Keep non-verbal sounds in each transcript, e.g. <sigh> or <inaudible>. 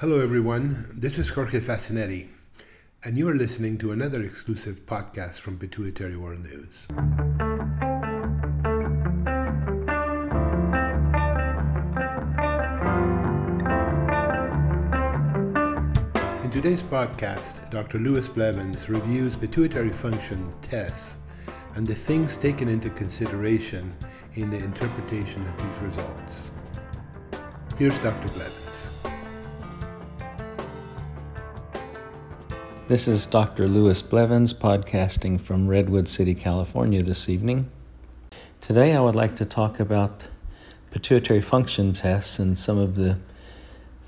Hello, everyone. This is Jorge Faccinetti, and you are listening to another exclusive podcast from Pituitary World News. In today's podcast, Dr. Lewis Blevins reviews pituitary function tests and the things taken into consideration in the interpretation of these results. Here's Dr. Blevins. This is Dr. Lewis Blevins podcasting from Redwood City, California this evening. Today I would like to talk about pituitary function tests and some of the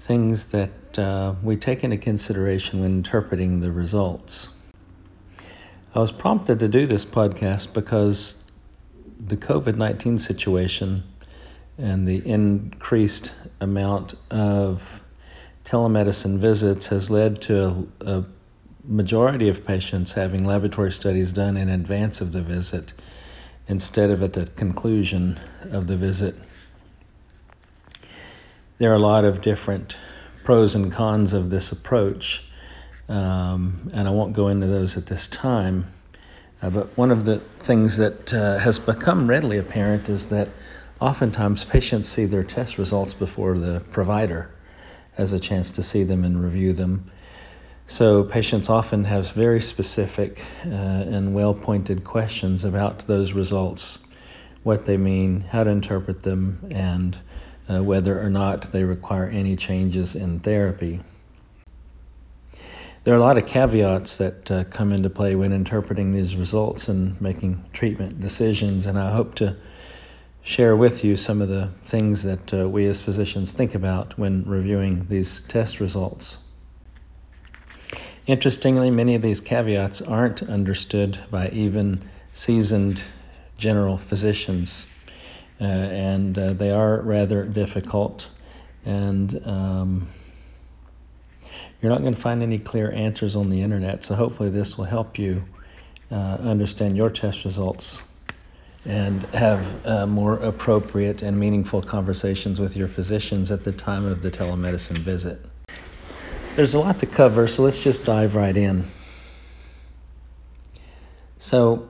things that uh, we take into consideration when interpreting the results. I was prompted to do this podcast because the COVID 19 situation and the increased amount of telemedicine visits has led to a, a majority of patients having laboratory studies done in advance of the visit instead of at the conclusion of the visit there are a lot of different pros and cons of this approach, um, and I won't go into those at this time. Uh, but one of the things that uh, has become readily apparent is that oftentimes patients see their test results before the provider has a chance to see them and review them. So patients often have very specific uh, and well pointed questions about those results, what they mean, how to interpret them, and uh, whether or not they require any changes in therapy. There are a lot of caveats that uh, come into play when interpreting these results and making treatment decisions, and I hope to share with you some of the things that uh, we as physicians think about when reviewing these test results. Interestingly, many of these caveats aren't understood by even seasoned general physicians uh, and uh, they are rather difficult. And um, you're not going to find any clear answers on the internet, so hopefully this will help you uh, understand your test results and have uh, more appropriate and meaningful conversations with your physicians at the time of the telemedicine visit. There's a lot to cover, so let's just dive right in. So,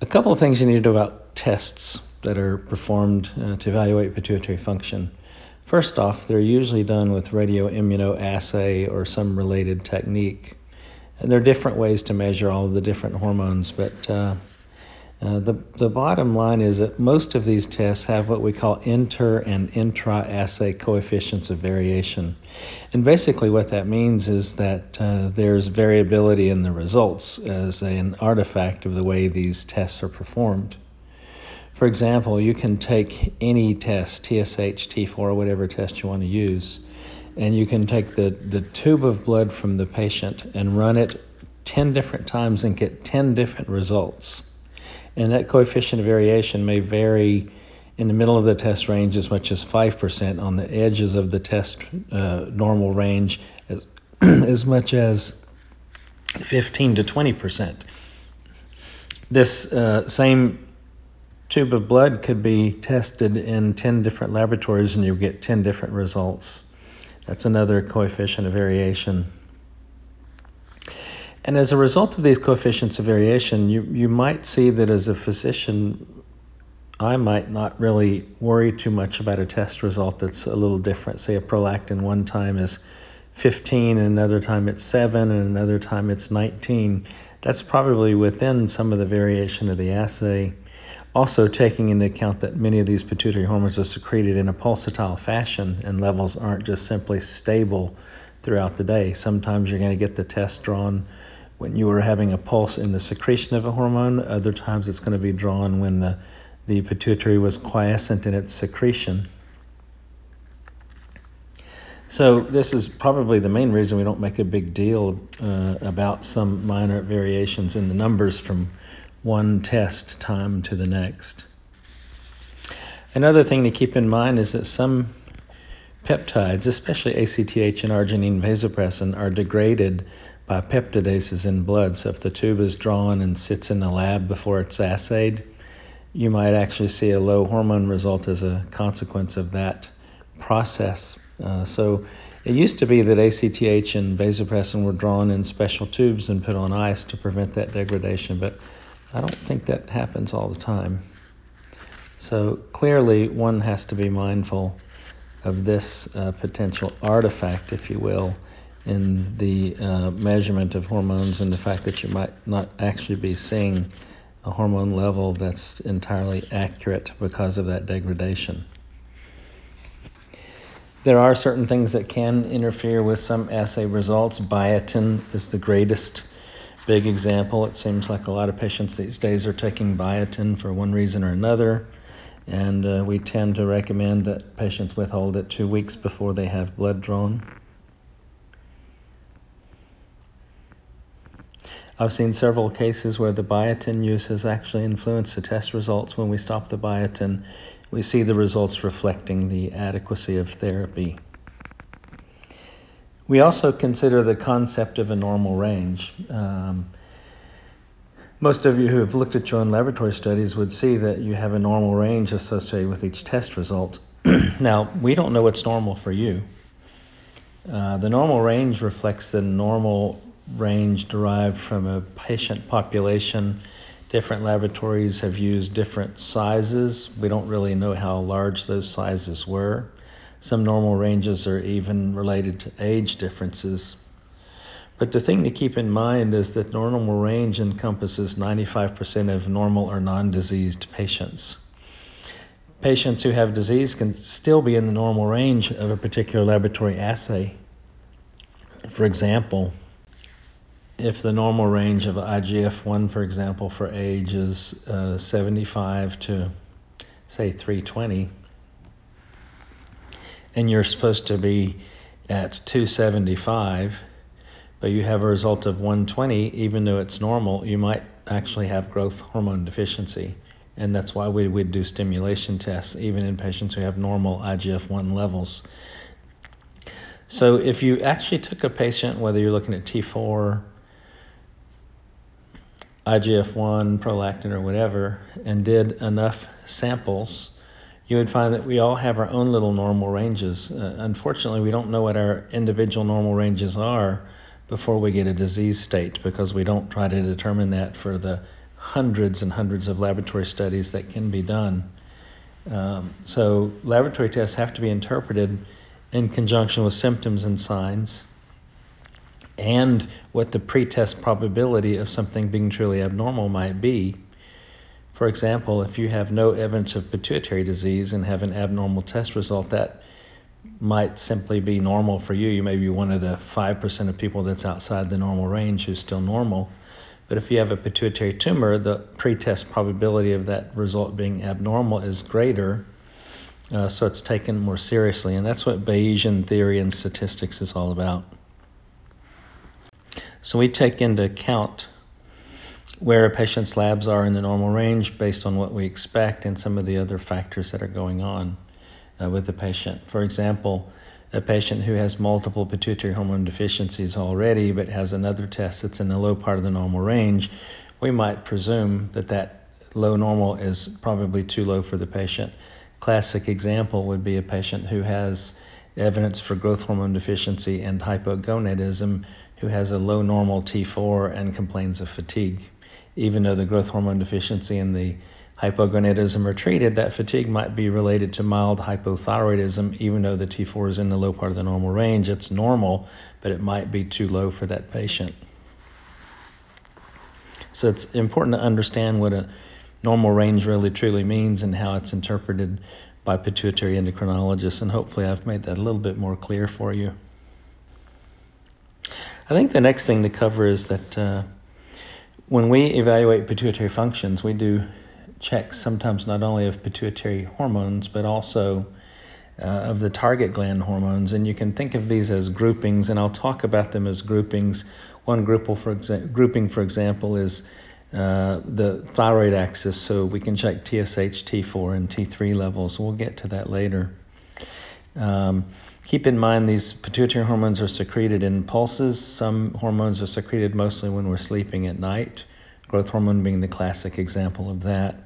a couple of things you need to know about tests that are performed uh, to evaluate pituitary function. First off, they're usually done with radioimmunoassay or some related technique. And there are different ways to measure all the different hormones, but uh, uh, the, the bottom line is that most of these tests have what we call inter and intra assay coefficients of variation. And basically, what that means is that uh, there's variability in the results as an artifact of the way these tests are performed. For example, you can take any test, TSH, T4, whatever test you want to use, and you can take the, the tube of blood from the patient and run it 10 different times and get 10 different results. And that coefficient of variation may vary in the middle of the test range as much as 5%, on the edges of the test uh, normal range as, <clears throat> as much as 15 to 20%. This uh, same tube of blood could be tested in 10 different laboratories and you get 10 different results. That's another coefficient of variation. And as a result of these coefficients of variation, you, you might see that as a physician, I might not really worry too much about a test result that's a little different. Say a prolactin one time is 15, and another time it's 7, and another time it's 19. That's probably within some of the variation of the assay also, taking into account that many of these pituitary hormones are secreted in a pulsatile fashion and levels aren't just simply stable throughout the day. Sometimes you're going to get the test drawn when you are having a pulse in the secretion of a hormone, other times it's going to be drawn when the, the pituitary was quiescent in its secretion. So, this is probably the main reason we don't make a big deal uh, about some minor variations in the numbers from one test time to the next. Another thing to keep in mind is that some peptides, especially ACTH and arginine vasopressin, are degraded by peptidases in blood. So if the tube is drawn and sits in the lab before it's assayed, you might actually see a low hormone result as a consequence of that process. Uh, so It used to be that ACTH and vasopressin were drawn in special tubes and put on ice to prevent that degradation, but I don't think that happens all the time. So clearly, one has to be mindful of this uh, potential artifact, if you will, in the uh, measurement of hormones and the fact that you might not actually be seeing a hormone level that's entirely accurate because of that degradation. There are certain things that can interfere with some assay results. Biotin is the greatest big example. It seems like a lot of patients these days are taking biotin for one reason or another, and uh, we tend to recommend that patients withhold it two weeks before they have blood drawn. I've seen several cases where the biotin use has actually influenced the test results. When we stop the biotin, we see the results reflecting the adequacy of therapy. We also consider the concept of a normal range. Um, most of you who have looked at your own laboratory studies would see that you have a normal range associated with each test result. <clears throat> now, we don't know what's normal for you. Uh, the normal range reflects the normal range derived from a patient population. Different laboratories have used different sizes. We don't really know how large those sizes were. Some normal ranges are even related to age differences. But the thing to keep in mind is that normal range encompasses 95% of normal or non diseased patients. Patients who have disease can still be in the normal range of a particular laboratory assay. For example, if the normal range of IGF-1, for example, for age is uh, 75 to say 320, and you're supposed to be at 275, but you have a result of 120, even though it's normal, you might actually have growth hormone deficiency. And that's why we would do stimulation tests, even in patients who have normal IGF 1 levels. So, if you actually took a patient, whether you're looking at T4, IGF 1, prolactin, or whatever, and did enough samples, you would find that we all have our own little normal ranges. Uh, unfortunately, we don't know what our individual normal ranges are before we get a disease state because we don't try to determine that for the hundreds and hundreds of laboratory studies that can be done. Um, so, laboratory tests have to be interpreted in conjunction with symptoms and signs and what the pretest probability of something being truly abnormal might be. For example, if you have no evidence of pituitary disease and have an abnormal test result, that might simply be normal for you. You may be one of the 5% of people that's outside the normal range who's still normal. But if you have a pituitary tumor, the pretest probability of that result being abnormal is greater. Uh, so it's taken more seriously. And that's what Bayesian theory and statistics is all about. So we take into account where a patient's labs are in the normal range based on what we expect and some of the other factors that are going on uh, with the patient. For example, a patient who has multiple pituitary hormone deficiencies already but has another test that's in the low part of the normal range, we might presume that that low normal is probably too low for the patient. Classic example would be a patient who has evidence for growth hormone deficiency and hypogonadism who has a low normal T4 and complains of fatigue. Even though the growth hormone deficiency and the hypogonadism are treated, that fatigue might be related to mild hypothyroidism, even though the T4 is in the low part of the normal range. It's normal, but it might be too low for that patient. So it's important to understand what a normal range really truly means and how it's interpreted by pituitary endocrinologists, and hopefully I've made that a little bit more clear for you. I think the next thing to cover is that uh, when we evaluate pituitary functions, we do checks sometimes not only of pituitary hormones but also uh, of the target gland hormones. And you can think of these as groupings, and I'll talk about them as groupings. One group for exa- grouping, for example, is uh, the thyroid axis, so we can check TSH, T4, and T3 levels. We'll get to that later. Um, Keep in mind these pituitary hormones are secreted in pulses. Some hormones are secreted mostly when we're sleeping at night, growth hormone being the classic example of that.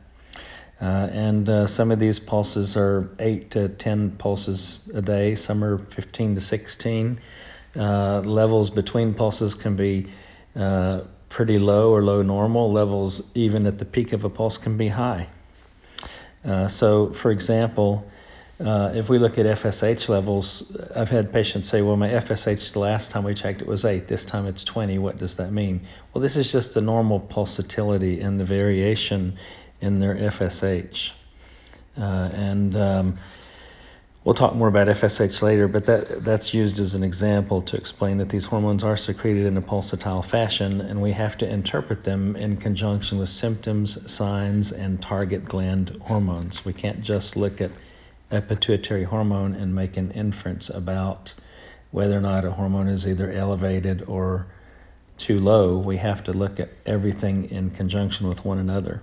Uh, and uh, some of these pulses are 8 to 10 pulses a day, some are 15 to 16. Uh, levels between pulses can be uh, pretty low or low normal. Levels, even at the peak of a pulse, can be high. Uh, so, for example, uh, if we look at FSH levels, I've had patients say, well, my FSH the last time we checked it was 8, this time it's 20. What does that mean? Well, this is just the normal pulsatility and the variation in their FSH. Uh, and um, we'll talk more about FSH later, but that that's used as an example to explain that these hormones are secreted in a pulsatile fashion, and we have to interpret them in conjunction with symptoms, signs, and target gland hormones. We can't just look at a pituitary hormone and make an inference about whether or not a hormone is either elevated or too low. We have to look at everything in conjunction with one another.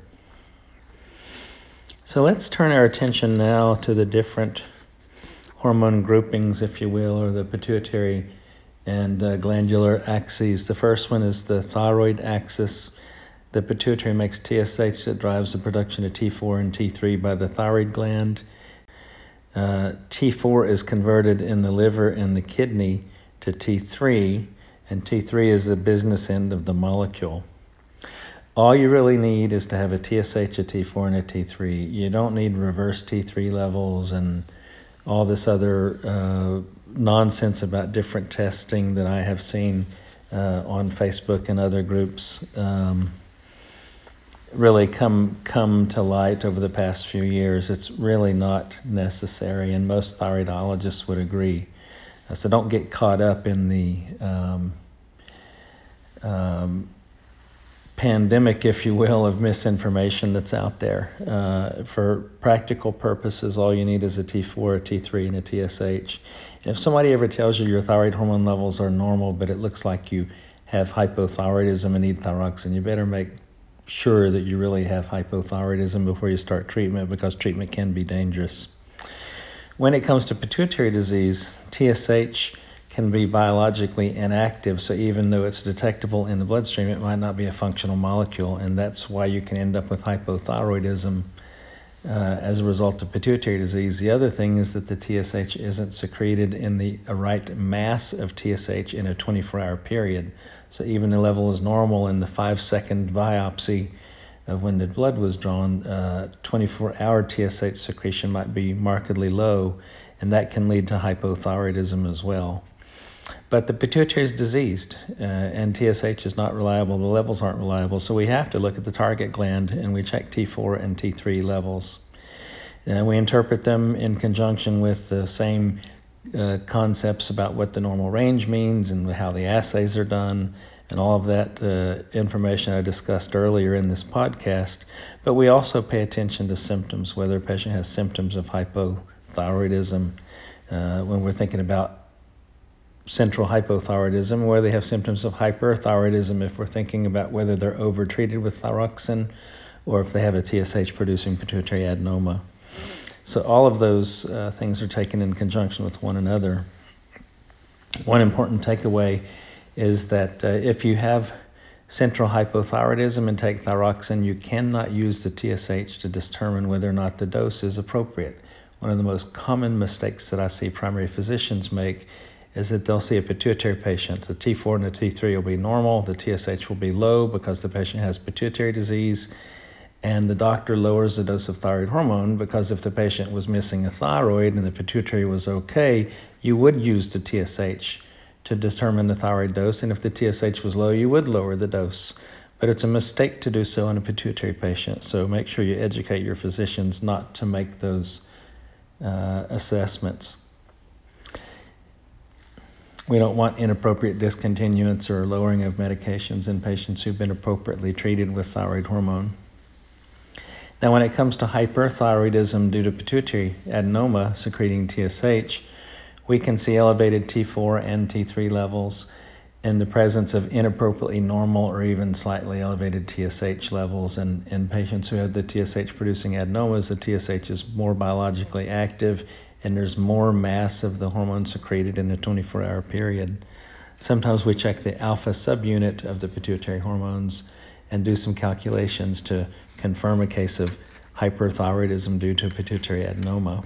So let's turn our attention now to the different hormone groupings, if you will, or the pituitary and uh, glandular axes. The first one is the thyroid axis. The pituitary makes TSH that drives the production of T4 and T3 by the thyroid gland. Uh, T4 is converted in the liver and the kidney to T3, and T3 is the business end of the molecule. All you really need is to have a TSH, a T4, and a T3. You don't need reverse T3 levels and all this other uh, nonsense about different testing that I have seen uh, on Facebook and other groups. Um, really come come to light over the past few years. It's really not necessary, and most thyroidologists would agree. Uh, so don't get caught up in the um, um, pandemic, if you will, of misinformation that's out there. Uh, for practical purposes, all you need is a T4, a T3, and a TSH. If somebody ever tells you your thyroid hormone levels are normal, but it looks like you have hypothyroidism and need thyroxine, you better make sure that you really have hypothyroidism before you start treatment because treatment can be dangerous. When it comes to pituitary disease, TSH can be biologically inactive. So even though it's detectable in the bloodstream, it might not be a functional molecule, and that's why you can end up with hypothyroidism uh, as a result of pituitary disease. The other thing is that the TSH isn't secreted in the right mass of TSH in a 24-hour period. So even the level is normal in the five-second biopsy of when the blood was drawn, 24-hour uh, TSH secretion might be markedly low, and that can lead to hypothyroidism as well. But the pituitary is diseased, uh, and TSH is not reliable. The levels aren't reliable, so we have to look at the target gland and we check T4 and T3 levels. And we interpret them in conjunction with the same uh, concepts about what the normal range means and how the assays are done and all of that uh, information I discussed earlier in this podcast. But we also pay attention to symptoms, whether a patient has symptoms of hypothyroidism. Uh, when we're thinking about central hypothyroidism, where they have symptoms of hyperthyroidism if we're thinking about whether they're overtreated with thyroxine or if they have a TSH producing pituitary adenoma. So all of those uh, things are taken in conjunction with one another. One important takeaway is that uh, if you have central hypothyroidism and take thyroxine, you cannot use the TSH to determine whether or not the dose is appropriate. One of the most common mistakes that I see primary physicians make is that they'll see a pituitary patient. The T4 and the T3 will be normal, the TSH will be low because the patient has pituitary disease, and the doctor lowers the dose of thyroid hormone because if the patient was missing a thyroid and the pituitary was okay, you would use the TSH to determine the thyroid dose, and if the TSH was low, you would lower the dose. But it's a mistake to do so in a pituitary patient, so make sure you educate your physicians not to make those uh, assessments. We don't want inappropriate discontinuance or lowering of medications in patients who've been appropriately treated with thyroid hormone. Now, when it comes to hyperthyroidism due to pituitary adenoma secreting TSH, we can see elevated T4 and T3 levels in the presence of inappropriately normal or even slightly elevated TSH levels. And in patients who have the TSH producing adenomas, the TSH is more biologically active and there's more mass of the hormone secreted in a 24 hour period. Sometimes we check the alpha subunit of the pituitary hormones and do some calculations to confirm a case of hyperthyroidism due to pituitary adenoma.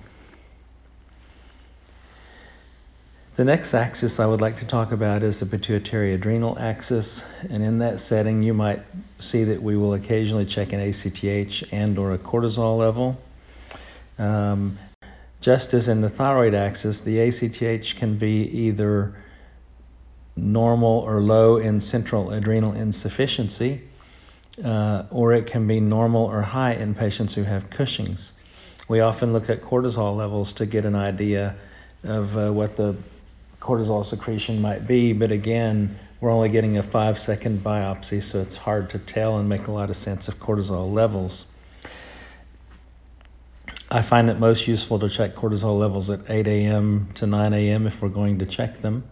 The next axis I would like to talk about is the pituitary adrenal axis, and in that setting you might see that we will occasionally check an ACTH and or a cortisol level. Um, just as in the thyroid axis, the ACTH can be either normal or low in central adrenal insufficiency, uh, or it can be normal or high in patients who have Cushing's. We often look at cortisol levels to get an idea of uh, what the cortisol secretion might be, but again, we're only getting a five second biopsy, so it's hard to tell and make a lot of sense of cortisol levels. I find it most useful to check cortisol levels at 8 a.m. to 9 a.m. if we're going to check them.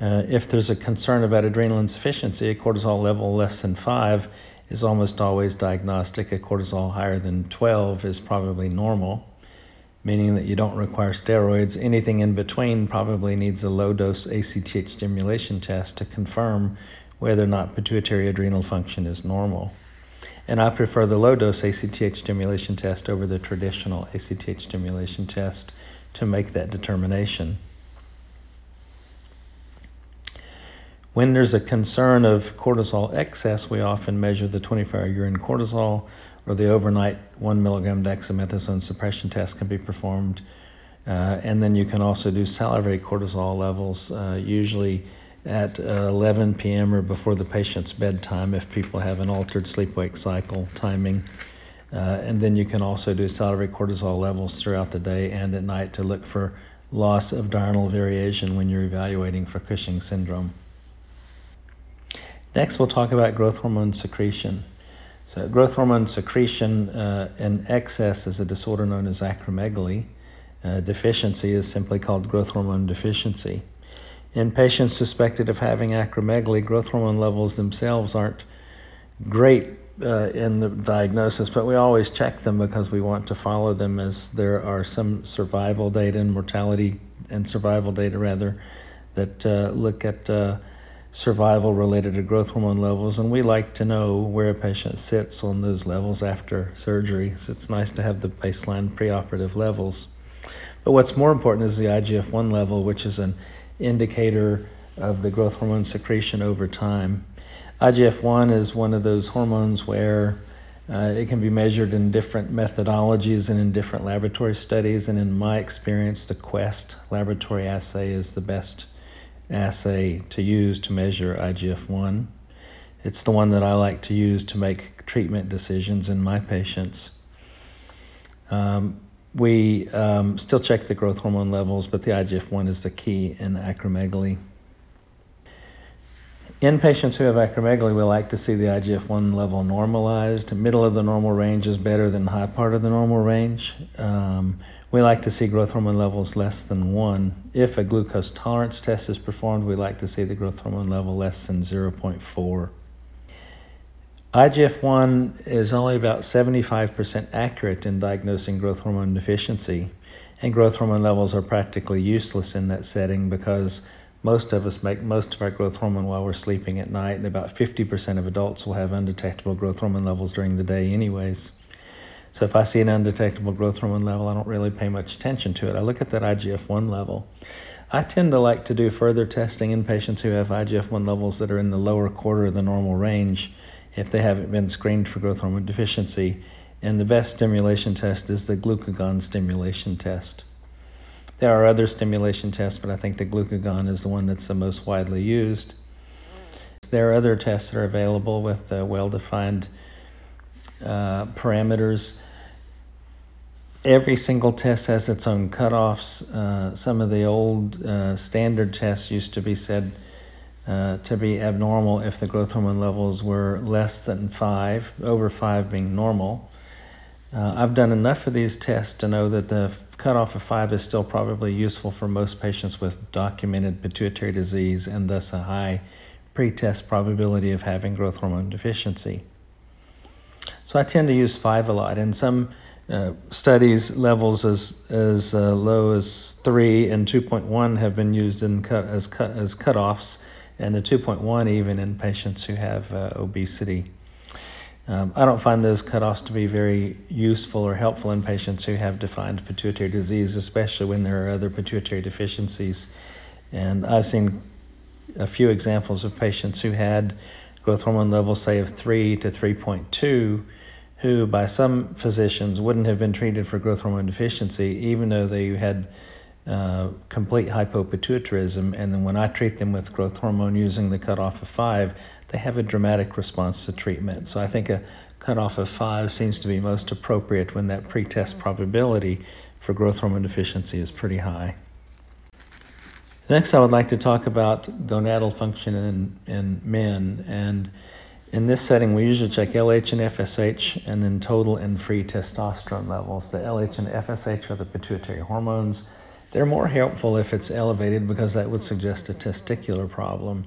Uh, if there's a concern about adrenal insufficiency, a cortisol level less than 5 is almost always diagnostic. A cortisol higher than 12 is probably normal, meaning that you don't require steroids. Anything in between probably needs a low dose ACTH stimulation test to confirm whether or not pituitary adrenal function is normal. And I prefer the low dose ACTH stimulation test over the traditional ACTH stimulation test to make that determination. When there's a concern of cortisol excess, we often measure the 24 hour urine cortisol or the overnight 1 milligram dexamethasone suppression test can be performed. Uh, and then you can also do salivary cortisol levels, uh, usually at uh, 11 p.m. or before the patient's bedtime if people have an altered sleep wake cycle timing. Uh, and then you can also do salivary cortisol levels throughout the day and at night to look for loss of diurnal variation when you're evaluating for Cushing syndrome. Next, we'll talk about growth hormone secretion. So, growth hormone secretion uh, in excess is a disorder known as acromegaly. Uh, deficiency is simply called growth hormone deficiency. In patients suspected of having acromegaly, growth hormone levels themselves aren't great uh, in the diagnosis, but we always check them because we want to follow them as there are some survival data and mortality and survival data rather that uh, look at uh, survival related to growth hormone levels, and we like to know where a patient sits on those levels after surgery. So it's nice to have the baseline preoperative levels. But what's more important is the IGF 1 level, which is an indicator of the growth hormone secretion over time. IGF 1 is one of those hormones where uh, it can be measured in different methodologies and in different laboratory studies. And in my experience, the Quest laboratory assay is the best assay to use to measure IGF 1. It's the one that I like to use to make treatment decisions in my patients. Um, we um, still check the growth hormone levels, but the IGF 1 is the key in acromegaly. In patients who have acromegaly, we like to see the IGF 1 level normalized. Middle of the normal range is better than high part of the normal range. Um, we like to see growth hormone levels less than 1. If a glucose tolerance test is performed, we like to see the growth hormone level less than 0.4. IGF 1 is only about 75% accurate in diagnosing growth hormone deficiency, and growth hormone levels are practically useless in that setting because most of us make most of our growth hormone while we're sleeping at night, and about 50% of adults will have undetectable growth hormone levels during the day, anyways. So if I see an undetectable growth hormone level, I don't really pay much attention to it. I look at that IGF 1 level. I tend to like to do further testing in patients who have IGF 1 levels that are in the lower quarter of the normal range if they haven't been screened for growth hormone deficiency. And the best stimulation test is the glucagon stimulation test. There are other stimulation tests, but I think the glucagon is the one that's the most widely used. There are other tests that are available with uh, well defined uh, parameters. Every single test has its own cutoffs. Uh, some of the old uh, standard tests used to be said uh, to be abnormal if the growth hormone levels were less than five, over five being normal. Uh, I've done enough of these tests to know that the cutoff of five is still probably useful for most patients with documented pituitary disease and thus a high pretest probability of having growth hormone deficiency. So I tend to use five a lot. In some uh, studies, levels as as uh, low as three and 2.1 have been used in cut, as cut, as cutoffs and the 2.1 even in patients who have uh, obesity. Um, I don't find those cutoffs to be very useful or helpful in patients who have defined pituitary disease, especially when there are other pituitary deficiencies. And I've seen a few examples of patients who had growth hormone levels, say, of 3 to 3.2, who by some physicians wouldn't have been treated for growth hormone deficiency, even though they had uh, complete hypopituitarism. And then when I treat them with growth hormone using the cutoff of 5, they have a dramatic response to treatment. So I think a cutoff of 5 seems to be most appropriate when that pretest probability for growth hormone deficiency is pretty high. Next, I would like to talk about gonadal function in, in men. And in this setting, we usually check LH and FSH and then total and free testosterone levels. The LH and FSH are the pituitary hormones. They're more helpful if it's elevated because that would suggest a testicular problem.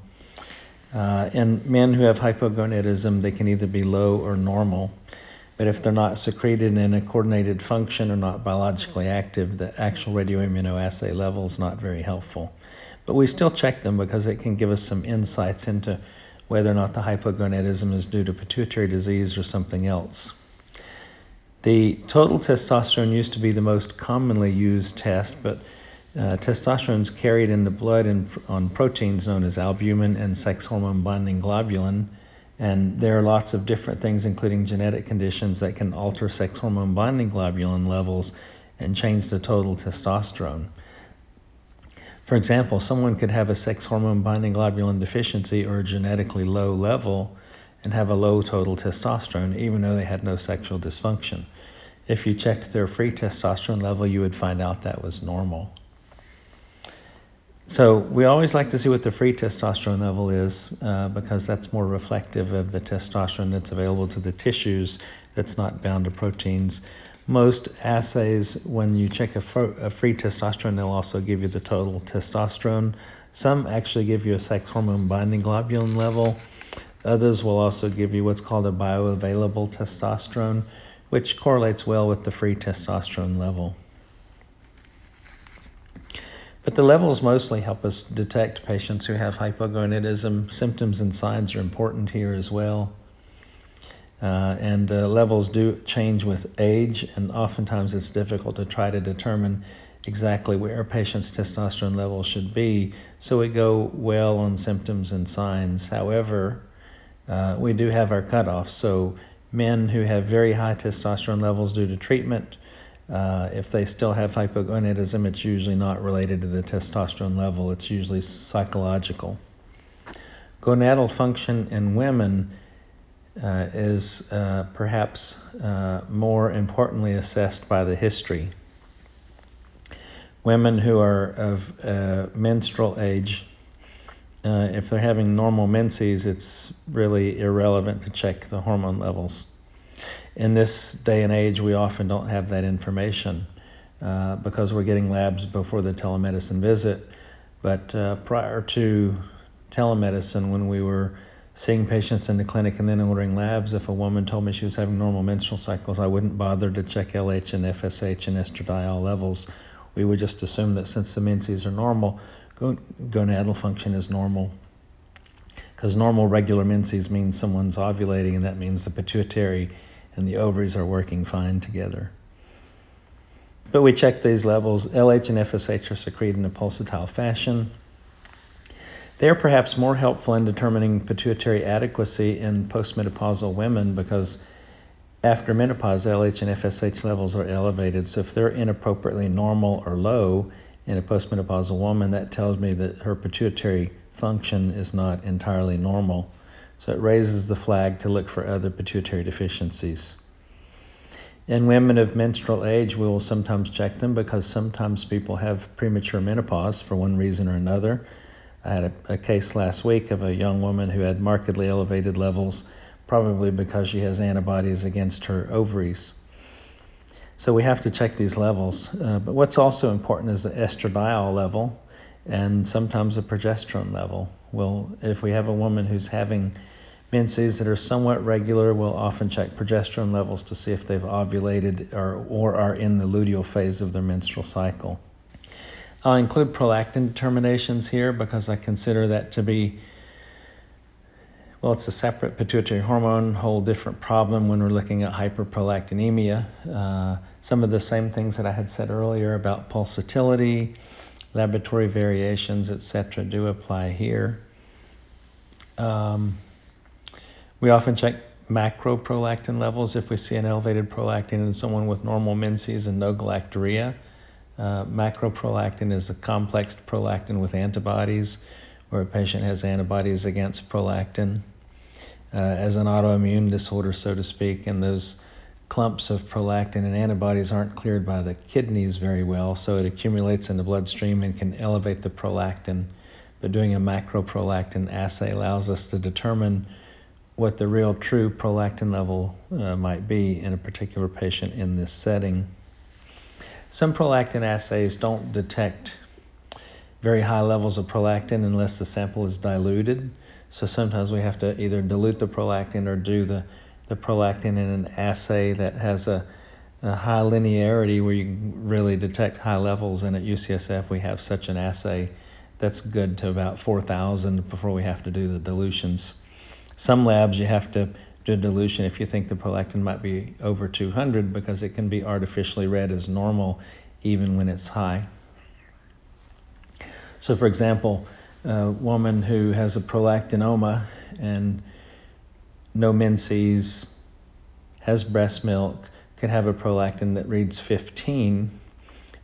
Uh, in men who have hypogonadism, they can either be low or normal. But if they're not secreted in a coordinated function or not biologically active, the actual radioimmunoassay level is not very helpful. But we still check them because it can give us some insights into whether or not the hypogonadism is due to pituitary disease or something else. The total testosterone used to be the most commonly used test, but uh, testosterone is carried in the blood on proteins known as albumin and sex hormone binding globulin. And there are lots of different things, including genetic conditions, that can alter sex hormone binding globulin levels and change the total testosterone. For example, someone could have a sex hormone binding globulin deficiency or a genetically low level and have a low total testosterone, even though they had no sexual dysfunction. If you checked their free testosterone level, you would find out that was normal. So we always like to see what the free testosterone level is uh, because that's more reflective of the testosterone that's available to the tissues that's not bound to proteins. Most assays, when you check a, fr- a free testosterone, they'll also give you the total testosterone. Some actually give you a sex hormone binding globulin level. Others will also give you what's called a bioavailable testosterone, which correlates well with the free testosterone level. But the levels mostly help us detect patients who have hypogonadism. Symptoms and signs are important here as well. Uh, and uh, levels do change with age, and oftentimes it's difficult to try to determine exactly where a patient's testosterone level should be. So we go well on symptoms and signs. However, uh, we do have our cutoffs. So men who have very high testosterone levels due to treatment uh, if they still have hypogonadism, it's usually not related to the testosterone level, it's usually psychological. Gonadal function in women uh, is uh, perhaps uh, more importantly assessed by the history. Women who are of uh, menstrual age, if they're having normal menses, it's really irrelevant to check the hormone levels in this day and age, we often don't have that information uh, because we're getting labs before the telemedicine visit. But uh, prior to telemedicine, when we were seeing patients in the clinic and then ordering labs, if a woman told me she was having normal menstrual cycles, I wouldn't bother to check LH and FSH and estradiol levels. We would just assume that since the menses are normal, gonadal function is normal. Because normal regular menses means someone's ovulating, and that means the pituitary and the ovaries are working fine together. But we check these levels. LH and FSH are secreted in a pulsatile fashion. They are perhaps more helpful in determining pituitary adequacy in postmenopausal women because after menopause, LH and FSH levels are elevated. So if they're inappropriately normal or low in a postmenopausal woman, that tells me that her pituitary function is not entirely normal. So it raises the flag to look for other pituitary deficiencies. In women of menstrual age, we will sometimes check them because sometimes people have premature menopause for one reason or another. I had a, a, case last week of a young woman who had markedly elevated levels, probably because she has antibodies against her ovaries. So we have to check these levels. Uh, but what's also important is the estradiol level and sometimes the progesterone level. Well, if we have a woman who's having menses that are somewhat regular, we'll often check progesterone levels to see if they've ovulated or, or are in the luteal phase of their menstrual cycle. I'll include prolactin determinations here because I consider that to be, Well, it's a separate pituitary hormone, whole different problem when we're looking at hyperprolactinemia. Uh, some of the same things that I had said earlier about pulsatility, laboratory variations, etc., do apply here. Um, we often check macro prolactin levels if we see an elevated prolactin in someone with normal menses and no galactorrhea. Uh, macroprolactin is a complex prolactin with antibodies, where a patient has antibodies against prolactin uh, as an autoimmune disorder, so to speak, and those clumps of prolactin and antibodies aren't cleared by the kidneys very well, so it accumulates in the bloodstream and can elevate the prolactin. But doing a macroprolactin assay allows us to determine what the real true prolactin level uh, might be in a particular patient in this setting. Some prolactin assays don't detect very high levels of prolactin unless the sample is diluted. So sometimes we have to either dilute the prolactin or do the, the prolactin in an assay that has a, a high linearity where you really detect high levels. And at UCSF, we have such an assay that's good to about 4,000 before we have to do the dilutions. Some labs you have to do a dilution if you think the prolactin might be over 200 because it can be artificially read as normal even when it's high. So, for example, a woman who has a prolactinoma and no menses, has breast milk, could have a prolactin that reads 15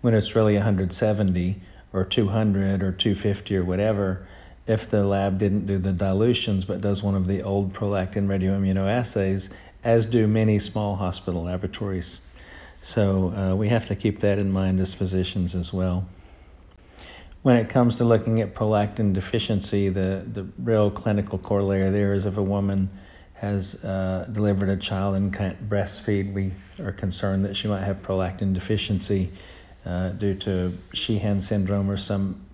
when it's really 170 or 200 or 250 or whatever if the lab didn't do the dilutions but does one of the old prolactin radioimmunoassays, as do many small hospital laboratories. So uh, we have to keep that in mind as physicians as well. When it comes to looking at prolactin deficiency, the, the real clinical corollary there is if a woman has uh, delivered a child and can't breastfeed, we are concerned that she might have prolactin deficiency uh, due to Sheehan syndrome or some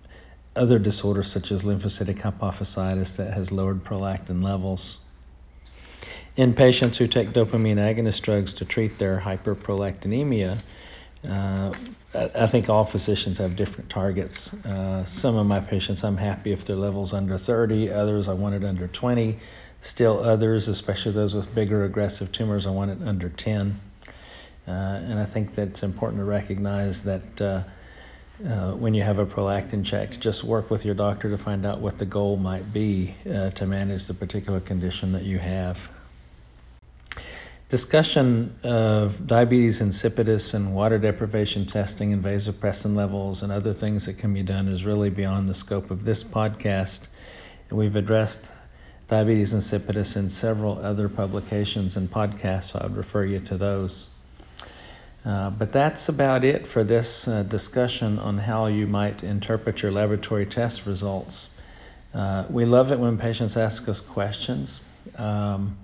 other disorders such as lymphocytic hypophysitis that has lowered prolactin levels. In patients who take dopamine agonist drugs to treat their hyperprolactinemia, uh, I think all physicians have different targets. Uh, some of my patients, I'm happy if their level's under 30. Others, I want it under 20. Still others, especially those with bigger aggressive tumors, I want it under 10. Uh, and I think that's important to recognize that uh, uh, when you have a prolactin check, just work with your doctor to find out what the goal might be uh, to manage the particular condition that you have. Discussion of diabetes insipidus and water deprivation testing and vasopressin levels and other things that can be done is really beyond the scope of this podcast. And we've addressed diabetes insipidus in several other publications and podcasts, so I would refer you to those. Uh, but that's about it for this uh, discussion on how you might interpret your laboratory test results. Uh, we love it when patients ask us questions. Um,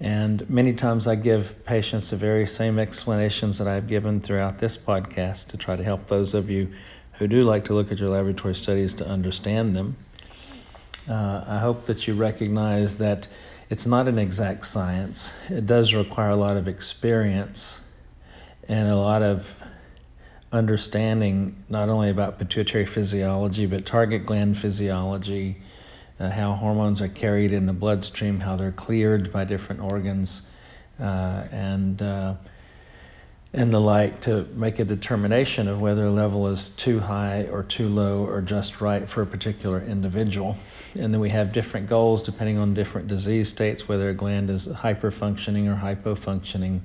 and many times I give patients the very same explanations that I've given throughout this podcast to try to help those of you who do like to look at your laboratory studies to understand them. Uh, I hope that you recognize that it's not an exact science. It does require a lot of experience and a lot of understanding not only about pituitary physiology but target gland physiology, uh, how hormones are carried in the bloodstream, how they're cleared by different organs, uh, and uh, and the like to make a determination of whether a level is too high or too low or just right for a particular individual. And then we have different goals depending on different disease states, whether a gland is hyperfunctioning or hypofunctioning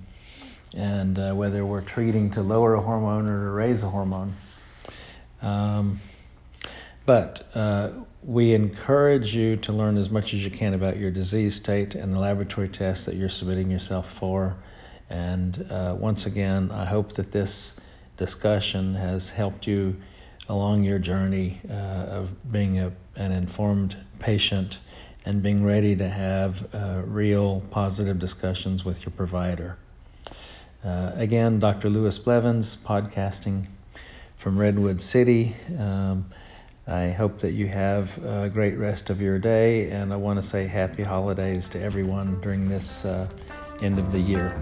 and uh, whether we're treating to lower a hormone or to raise a hormone. Um, but uh, we encourage you to learn as much as you can about your disease state and the laboratory tests that you're submitting yourself for. And uh, once again, I hope that this discussion has helped you along your journey uh, of being a, an informed patient and being ready to have uh, real positive discussions with your provider. Uh, again, Dr. Lewis Blevins, podcasting from Redwood City. Um, I hope that you have a great rest of your day, and I want to say happy holidays to everyone during this uh, end of the year.